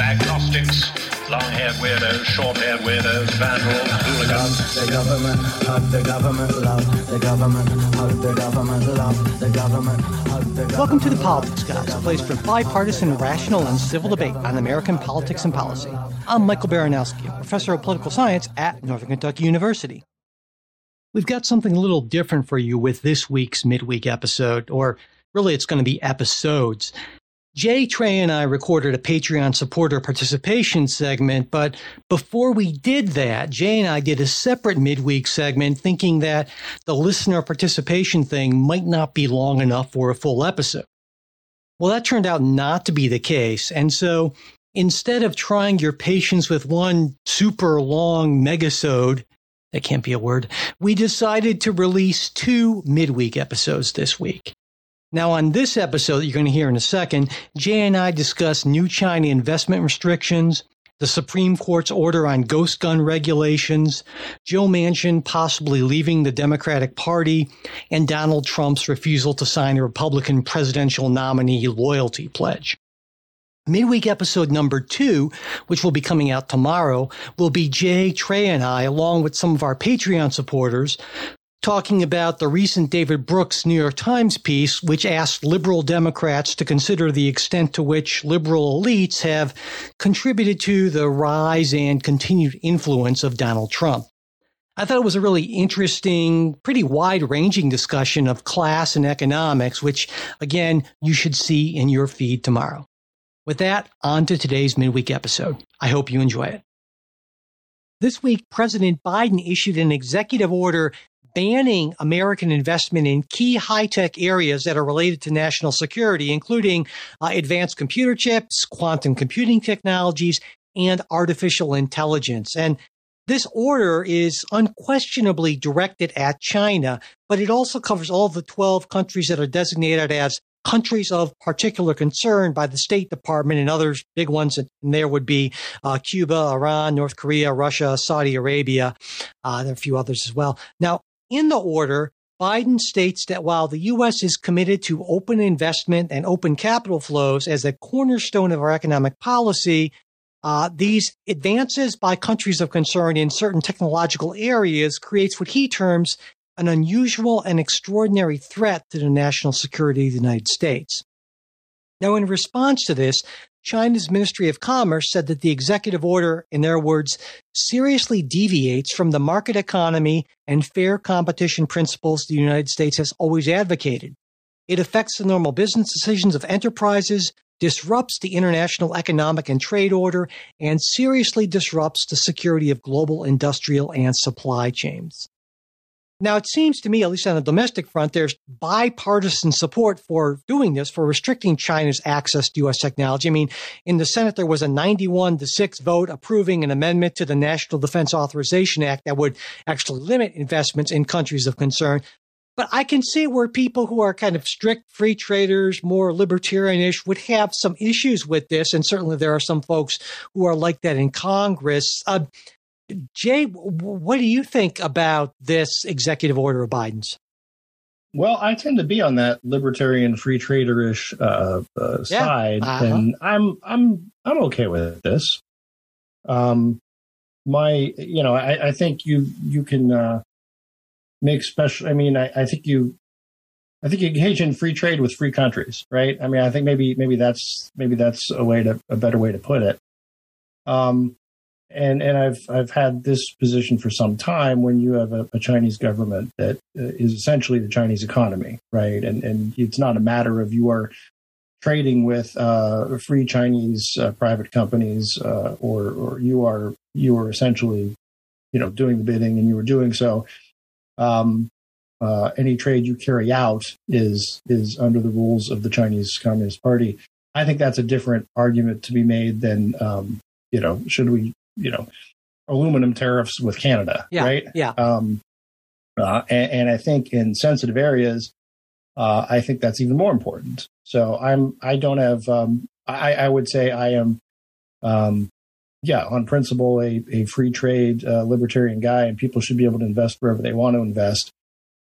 agnostics, long-haired weirdos, short-haired weirdos, vandals, hooligans. The government, hug the government, love the government, hug the government, love the government, hug the government. Welcome to the Politics Guys, a place for bipartisan, rational, and civil debate on American politics and policy. I'm Michael Baranowski, professor of political science at Northern Kentucky University. We've got something a little different for you with this week's midweek episode, or really it's going to be episodes. Jay Trey and I recorded a Patreon supporter participation segment, but before we did that, Jay and I did a separate midweek segment thinking that the listener participation thing might not be long enough for a full episode. Well, that turned out not to be the case. And so instead of trying your patience with one super long megasode, that can't be a word, we decided to release two midweek episodes this week. Now, on this episode you're going to hear in a second, Jay and I discuss new China investment restrictions, the Supreme Court's order on ghost gun regulations, Joe Manchin possibly leaving the Democratic Party, and Donald Trump's refusal to sign a Republican presidential nominee loyalty pledge. Midweek episode number two, which will be coming out tomorrow, will be Jay, Trey, and I, along with some of our Patreon supporters, talking about the recent David Brooks New York Times piece, which asked liberal Democrats to consider the extent to which liberal elites have contributed to the rise and continued influence of Donald Trump. I thought it was a really interesting, pretty wide ranging discussion of class and economics, which again, you should see in your feed tomorrow. With that, on to today's midweek episode. I hope you enjoy it. This week, President Biden issued an executive order banning American investment in key high tech areas that are related to national security, including uh, advanced computer chips, quantum computing technologies, and artificial intelligence. And this order is unquestionably directed at China, but it also covers all the 12 countries that are designated as countries of particular concern by the State Department and others, big ones. And there would be uh, Cuba, Iran, North Korea, Russia, Saudi Arabia. Uh, there are a few others as well. Now, in the order, Biden states that while the U.S. is committed to open investment and open capital flows as a cornerstone of our economic policy, uh, these advances by countries of concern in certain technological areas creates what he terms an unusual and extraordinary threat to the national security of the United States. Now, in response to this, China's Ministry of Commerce said that the executive order, in their words, seriously deviates from the market economy and fair competition principles the United States has always advocated. It affects the normal business decisions of enterprises, disrupts the international economic and trade order, and seriously disrupts the security of global industrial and supply chains. Now, it seems to me, at least on the domestic front, there's bipartisan support for doing this, for restricting China's access to U.S. technology. I mean, in the Senate, there was a 91 to 6 vote approving an amendment to the National Defense Authorization Act that would actually limit investments in countries of concern. But I can see where people who are kind of strict free traders, more libertarianish, would have some issues with this. And certainly there are some folks who are like that in Congress. Uh, Jay, what do you think about this executive order of Biden's? Well, I tend to be on that libertarian free traderish uh, uh, yeah. side, uh-huh. and I'm I'm I'm okay with this. Um, my you know I, I think you you can uh, make special. I mean, I, I think you I think you engage in free trade with free countries, right? I mean, I think maybe maybe that's maybe that's a way to a better way to put it. Um, and and I've I've had this position for some time. When you have a, a Chinese government that uh, is essentially the Chinese economy, right? And and it's not a matter of you are trading with uh, free Chinese uh, private companies, uh, or or you are you are essentially, you know, doing the bidding, and you are doing so. Um, uh, any trade you carry out is is under the rules of the Chinese Communist Party. I think that's a different argument to be made than um, you know should we you know aluminum tariffs with Canada, yeah, right? Yeah. Um, uh, and, and, I think in sensitive areas, uh, I think that's even more important. So I'm I don't have um, I, I would say I am um, yeah on principle a, a free trade uh, libertarian guy, and people should be able to invest wherever they want to invest.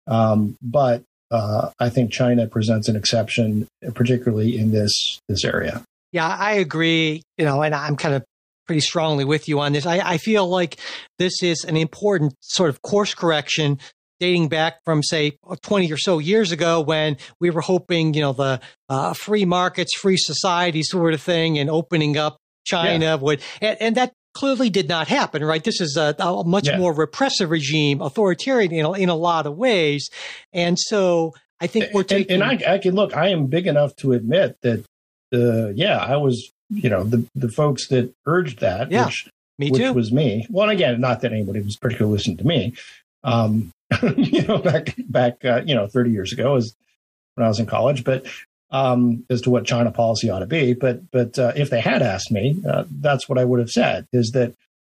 Um, but uh, I think China presents an exception, particularly in this this area. Yeah, I agree. You know, and I'm kind of pretty strongly with you on this. I, I feel like this is an important sort of course correction dating back from say 20 or so years ago when we were hoping, you know, the uh, free markets, free society sort of thing and opening up China yeah. would, and, and, that clearly did not happen, right? This is a, a much yeah. more repressive regime, authoritarian in a, in a lot of ways. And so I think we're taking. And, and I, I can look, I am big enough to admit that, uh, yeah, I was, you know, the, the folks that urged that, yeah. which, me which too. was me. Well, again, not that anybody was particularly listening to me. Um, you know, back back uh, you know 30 years ago, as when I was in college, but um, as to what China policy ought to be. But but uh, if they had asked me, uh, that's what I would have said: is that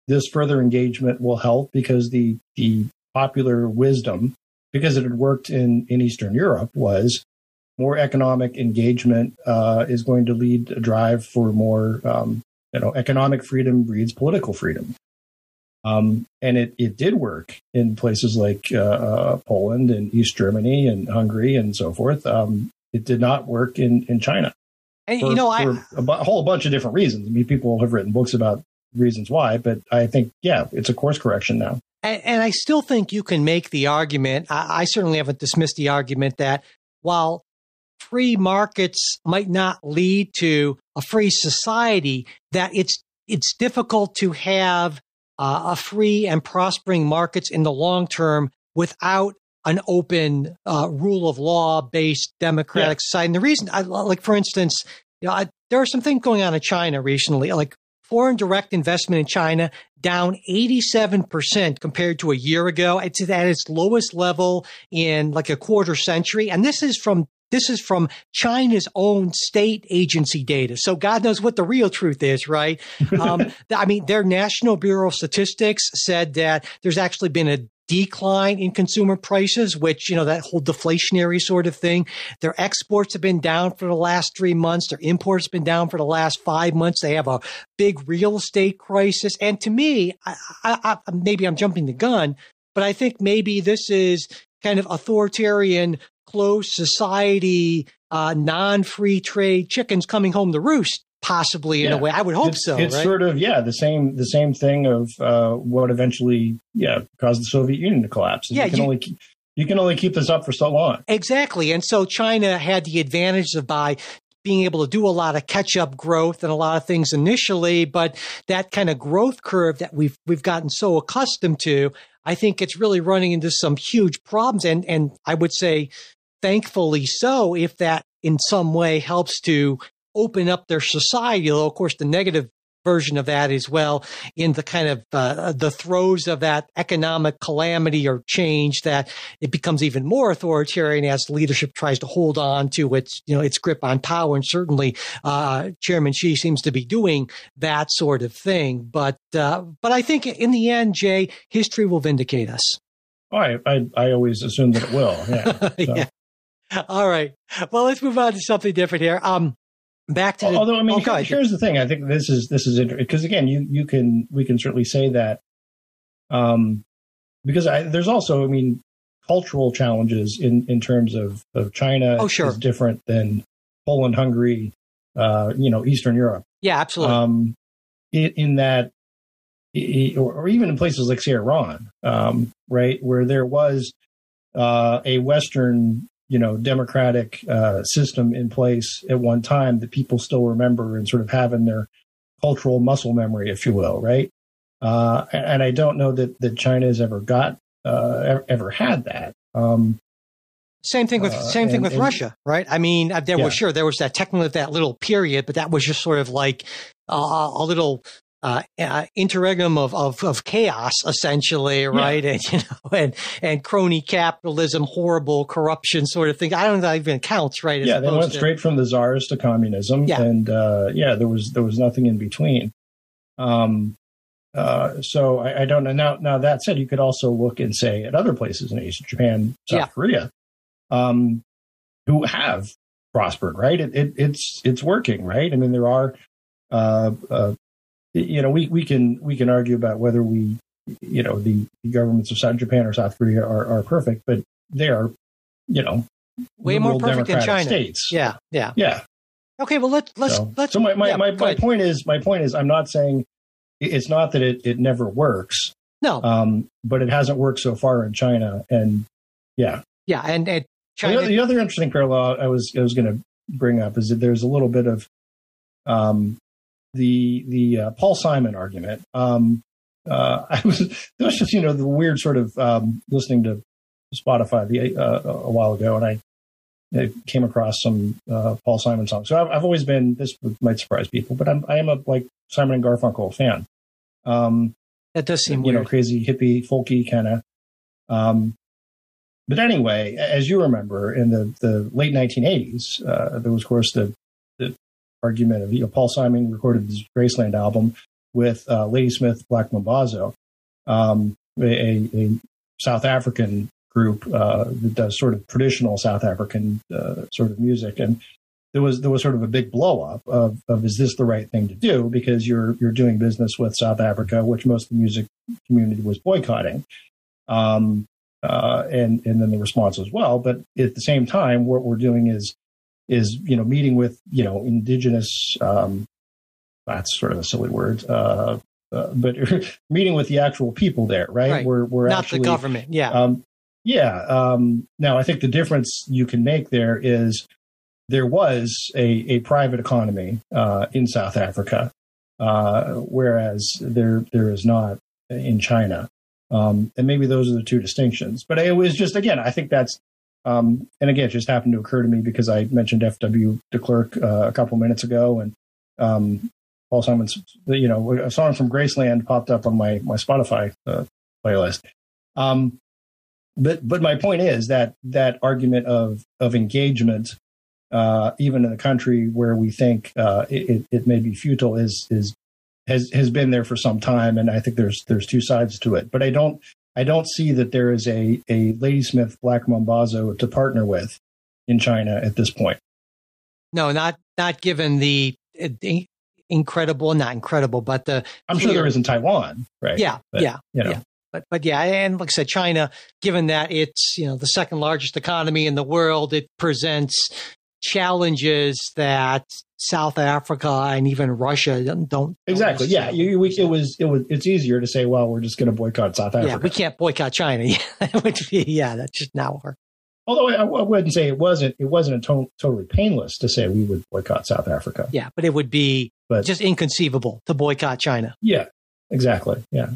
this further engagement will help because the the popular wisdom, because it had worked in in Eastern Europe, was more economic engagement uh, is going to lead a drive for more um, you know economic freedom breeds political freedom um, and it, it did work in places like uh, uh, Poland and East Germany and Hungary and so forth. Um, it did not work in, in China. And, for, you know, for a whole bunch of different reasons. I mean, people have written books about reasons why, but I think, yeah, it's a course correction now. And, and I still think you can make the argument. I, I certainly haven't dismissed the argument that while free markets might not lead to a free society, that it's it's difficult to have uh, a free and prospering markets in the long term without an open uh, rule of law based democratic yeah. society. And the reason, I, like for instance, you know, I, there are some things going on in China recently, like foreign direct investment in China down 87% compared to a year ago. It's at its lowest level in like a quarter century. And this is from this is from China's own state agency data. So God knows what the real truth is, right? Um, I mean, their National Bureau of Statistics said that there's actually been a decline in consumer prices, which, you know, that whole deflationary sort of thing. Their exports have been down for the last three months. Their imports have been down for the last five months. They have a big real estate crisis. And to me, I, I, I, maybe I'm jumping the gun, but I think maybe this is kind of authoritarian closed society, uh, non-free trade chickens coming home to roost possibly in yeah. a way. I would hope it's, so. It's right? sort of yeah, the same the same thing of uh, what eventually yeah caused the Soviet Union to collapse. Yeah, you can you, only keep, you can only keep this up for so long. Exactly, and so China had the advantage of by being able to do a lot of catch up growth and a lot of things initially, but that kind of growth curve that we've we've gotten so accustomed to, I think it's really running into some huge problems. And and I would say thankfully so, if that in some way helps to open up their society. Although, of course, the negative version of that as well in the kind of uh, the throes of that economic calamity or change that it becomes even more authoritarian as leadership tries to hold on to its you know its grip on power and certainly uh, chairman xi seems to be doing that sort of thing but uh, but i think in the end jay history will vindicate us oh, I, I, I always assume that it will yeah, so. yeah. All right. Well, let's move on to something different here. Um, back to the, although I mean, okay. here's the thing. I think this is this is interesting because again, you you can we can certainly say that, um, because I, there's also I mean cultural challenges in in terms of of China. Oh, sure. is different than Poland, Hungary, uh, you know, Eastern Europe. Yeah, absolutely. Um, in, in that, or, or, even in places like say Iran, um, right, where there was uh, a Western you know democratic uh, system in place at one time that people still remember and sort of have in their cultural muscle memory, if you will, right? Uh, and I don't know that that China has ever got uh, ever had that. Um, same thing with uh, same thing and, with and, Russia, right? I mean, uh, there yeah. was sure there was that technically that little period, but that was just sort of like uh, a little uh, uh, interregnum of, of, of chaos, essentially, right? Yeah. And you know, and and crony capitalism, horrible corruption, sort of thing. I don't know that even counts, right? Yeah, they went to, straight from the czars to communism, yeah. and uh, yeah, there was there was nothing in between. Um, uh, so I, I, don't know. Now, now that said, you could also look and say at other places in Asia, Japan, South yeah. Korea, um, who have prospered, right? It, it, it's it's working, right? I mean, there are uh, uh, you know, we, we can we can argue about whether we, you know, the, the governments of South Japan or South Korea are, are perfect, but they are, you know, way more perfect than China. States. Yeah, yeah, yeah. Okay, well let's let's so, let's. So my my, yeah, my, my point is my point is I'm not saying it's not that it it never works. No, um, but it hasn't worked so far in China, and yeah, yeah, and, and China. The other, the other interesting parallel I was I was going to bring up is that there's a little bit of um, the the uh, Paul Simon argument. Um, uh, I was it was just you know the weird sort of um, listening to Spotify the, uh, a while ago, and I, I came across some uh, Paul Simon songs. So I've, I've, always been this might surprise people, but I'm I am a like Simon and Garfunkel fan. Um, that does seem you weird. know crazy hippie folky kind of. Um, but anyway, as you remember, in the, the late 1980s, uh, there was, of course, the, the argument of you know, Paul Simon recorded his Graceland album with uh, Ladysmith Black Mambazo, um, a, a, South African group uh, that does sort of traditional South African uh, sort of music, and there was there was sort of a big blow up of, of is this the right thing to do because you're you're doing business with South Africa, which most of the music community was boycotting. Um, uh, and and then the response as well. But at the same time, what we're doing is is you know meeting with you know indigenous. Um, that's sort of a silly word. Uh, uh, but meeting with the actual people there, right? right. We're we're not actually, the government. Yeah. Um, yeah. Um, now, I think the difference you can make there is there was a, a private economy uh, in South Africa, uh, whereas there there is not in China. Um, and maybe those are the two distinctions. But it was just, again, I think that's, um, and again, it just happened to occur to me because I mentioned F.W. de Klerk uh, a couple minutes ago. And um, Paul Simon's, you know, a song from Graceland popped up on my, my Spotify uh, playlist. Um, but, but my point is that that argument of, of engagement, uh, even in a country where we think uh, it, it may be futile, is, is has has been there for some time, and I think there's there's two sides to it. But I don't I don't see that there is a a Ladysmith Black Mambazo to partner with in China at this point. No, not not given the, uh, the incredible, not incredible, but the I'm clear, sure there is in Taiwan, right? Yeah, but, yeah, you know. yeah. But but yeah, and like I said, China, given that it's you know the second largest economy in the world, it presents challenges that South Africa and even Russia don't exactly. Don't yeah, you, we, it was it was it's easier to say, well, we're just going to boycott South Africa. Yeah, we can't boycott China. Yeah, would be, yeah, that's just not work. Although I, I, wouldn't say it wasn't it wasn't to- totally painless to say we would boycott South Africa. Yeah, but it would be but, just inconceivable to boycott China. Yeah, exactly. Yeah.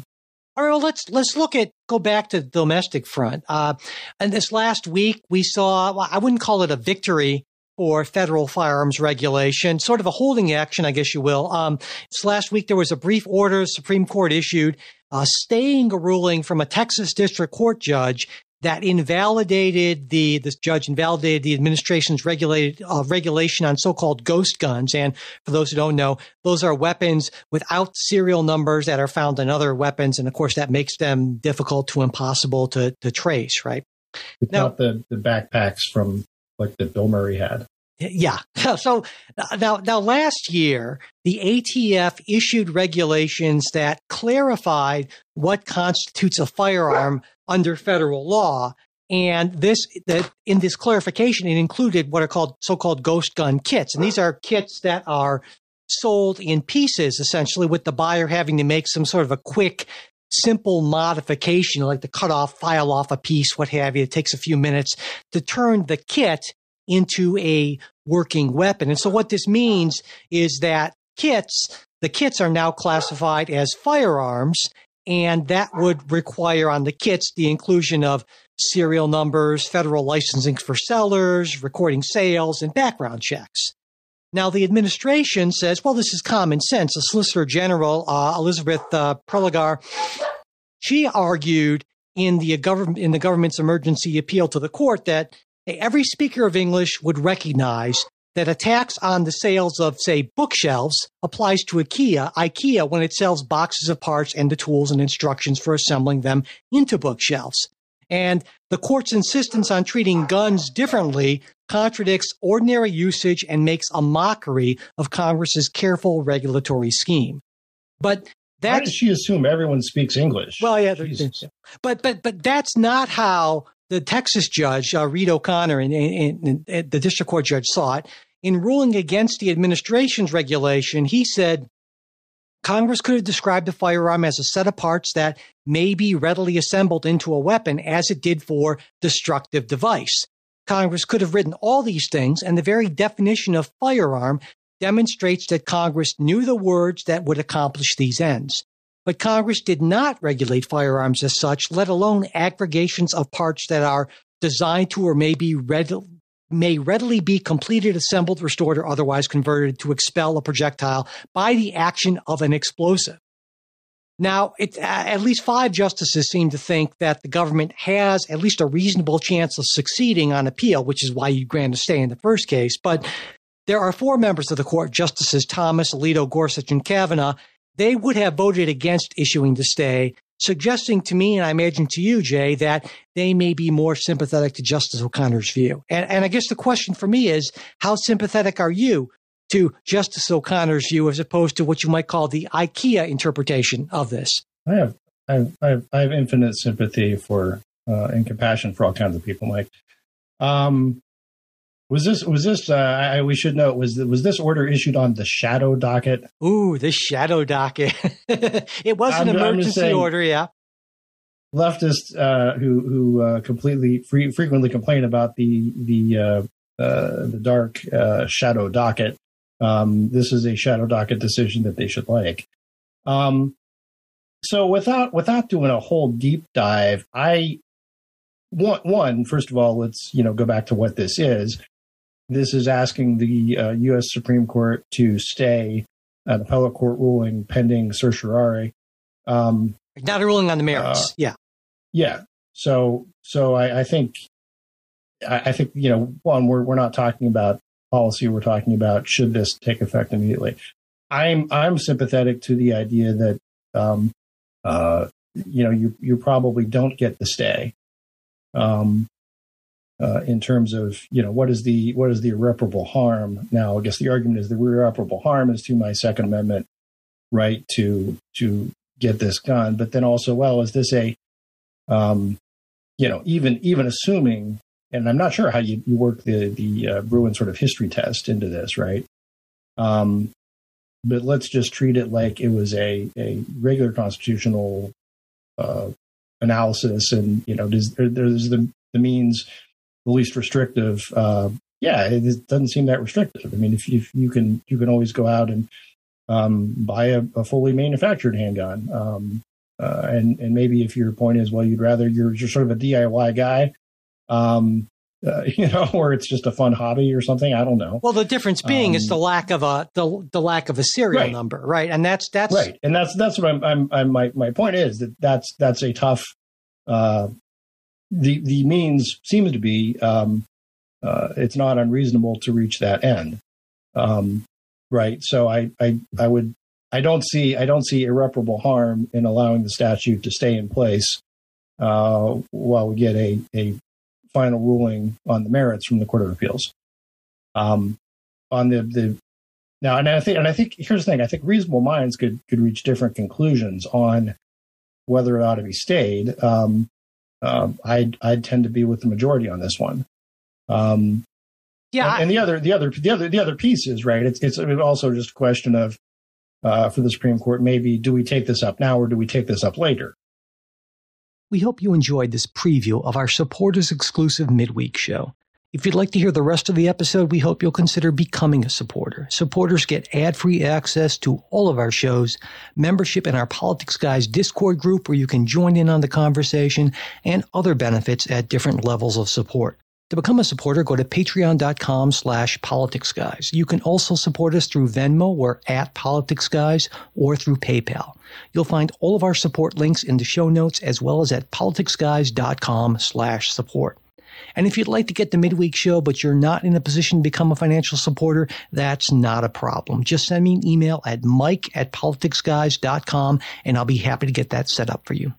All right, well, let's let's look at go back to the domestic front. Uh, and this last week, we saw well, I wouldn't call it a victory for federal firearms regulation, sort of a holding action, I guess you will. Um, last week there was a brief order the Supreme Court issued uh, staying a ruling from a Texas district court judge that invalidated the this judge invalidated the administration's regulated uh, regulation on so-called ghost guns. And for those who don't know, those are weapons without serial numbers that are found in other weapons, and of course that makes them difficult to impossible to to trace. Right. Without now, the the backpacks from like that Bill Murray had. Yeah. So uh, now, now last year, the ATF issued regulations that clarified what constitutes a firearm under federal law. And this, that in this clarification, it included what are called so-called ghost gun kits. And these are kits that are sold in pieces, essentially, with the buyer having to make some sort of a quick simple modification, like to cut off, file off a piece, what have you. It takes a few minutes to turn the kit into a working weapon. And so what this means is that kits, the kits are now classified as firearms, and that would require on the kits the inclusion of serial numbers, federal licensing for sellers, recording sales, and background checks. Now, the administration says, well, this is common sense. The Solicitor General, uh, Elizabeth uh, Prelogar, she argued in the, in the government's emergency appeal to the court that every speaker of English would recognize that a tax on the sales of, say, bookshelves applies to IKEA, IKEA when it sells boxes of parts and the tools and instructions for assembling them into bookshelves. And the court's insistence on treating guns differently contradicts ordinary usage and makes a mockery of Congress's careful regulatory scheme. But that Why does she assume everyone speaks English? Well, yeah, but but but that's not how the Texas judge uh, Reed O'Connor and, and, and, the district court judge saw it. in ruling against the administration's regulation, he said Congress could have described a firearm as a set of parts that may be readily assembled into a weapon as it did for destructive device. Congress could have written all these things, and the very definition of firearm demonstrates that Congress knew the words that would accomplish these ends. But Congress did not regulate firearms as such, let alone aggregations of parts that are designed to or may be readily may readily be completed, assembled, restored, or otherwise converted to expel a projectile by the action of an explosive. Now, it, uh, at least five justices seem to think that the government has at least a reasonable chance of succeeding on appeal, which is why you grant a stay in the first case. But there are four members of the court, Justices Thomas, Alito, Gorsuch, and Kavanaugh. They would have voted against issuing the stay, suggesting to me, and I imagine to you, Jay, that they may be more sympathetic to Justice O'Connor's view. And, and I guess the question for me is, how sympathetic are you to Justice O'Connor's view as opposed to what you might call the IKEA interpretation of this? I have, I have, I have, I have infinite sympathy for uh, and compassion for all kinds of people, Mike. Um, was this was this? Uh, I, we should know was was this order issued on the shadow docket? Ooh, the shadow docket. it was an I'm, emergency saying, order, yeah. Leftists uh, who who uh, completely free, frequently complain about the the uh, uh, the dark uh, shadow docket. Um, this is a shadow docket decision that they should like. Um, so without without doing a whole deep dive, I one, one first of all, let's you know go back to what this is. This is asking the uh, U.S. Supreme Court to stay an appellate court ruling pending certiorari. Um, Not a ruling on the merits. Uh, yeah. Yeah. So, so I, I think, I, I, think, you know, one, we're, we're not talking about policy. We're talking about should this take effect immediately. I'm, I'm sympathetic to the idea that, um, uh, you know, you, you probably don't get the stay. Um, uh, in terms of you know what is the what is the irreparable harm. Now, I guess the argument is the irreparable harm is to my Second Amendment right to to get this done, but then also, well, is this a um, you know even even assuming, and I'm not sure how you, you work the the uh, Bruen sort of history test into this, right? Um, but let's just treat it like it was a a regular constitutional uh, analysis, and you know, there's, there's the the means the least restrictive, uh, yeah, it doesn't seem that restrictive. I mean, if, if you can, you can always go out and um, buy a, a, fully manufactured handgun. Um, uh, and and maybe if your point is, well, you'd rather you're, you're sort of a DIY guy, um, uh, you know, or it's just a fun hobby or something. I don't know. Well, the difference being um, is the lack of a the, the lack of a serial right. number, right? And that's that's right. And that's that's what I'm, I'm, I'm my my point is that that's that's a tough uh, the the means seems to be um, uh, it's not unreasonable to reach that end, um, right? So I, I I would I don't see I don't see irreparable harm in allowing the statute to stay in place uh, while we get a a final ruling on the merits from the Court of Appeals. Um, on the the now, and I think and I think here's the thing: I think reasonable minds could could reach different conclusions on whether it ought to be stayed. Um, um, I I tend to be with the majority on this one. Um, yeah, and, and, the other the other the other the other piece is right. It's it's also just a question of uh, for the Supreme Court maybe do we take this up now or do we take this up later? We hope you enjoyed this preview of our supporters exclusive midweek show. If you'd like to hear the rest of the episode, we hope you'll consider becoming a supporter. Supporters get ad-free access to all of our shows, membership in our Politics Guys Discord group where you can join in on the conversation, and other benefits at different levels of support. To become a supporter, go to patreon.com slash politicsguys. You can also support us through Venmo or at politicsguys or through PayPal. You'll find all of our support links in the show notes as well as at politicsguys.com slash support. And if you'd like to get the midweek show, but you're not in a position to become a financial supporter, that's not a problem. Just send me an email at mike at politicsguys.com and I'll be happy to get that set up for you.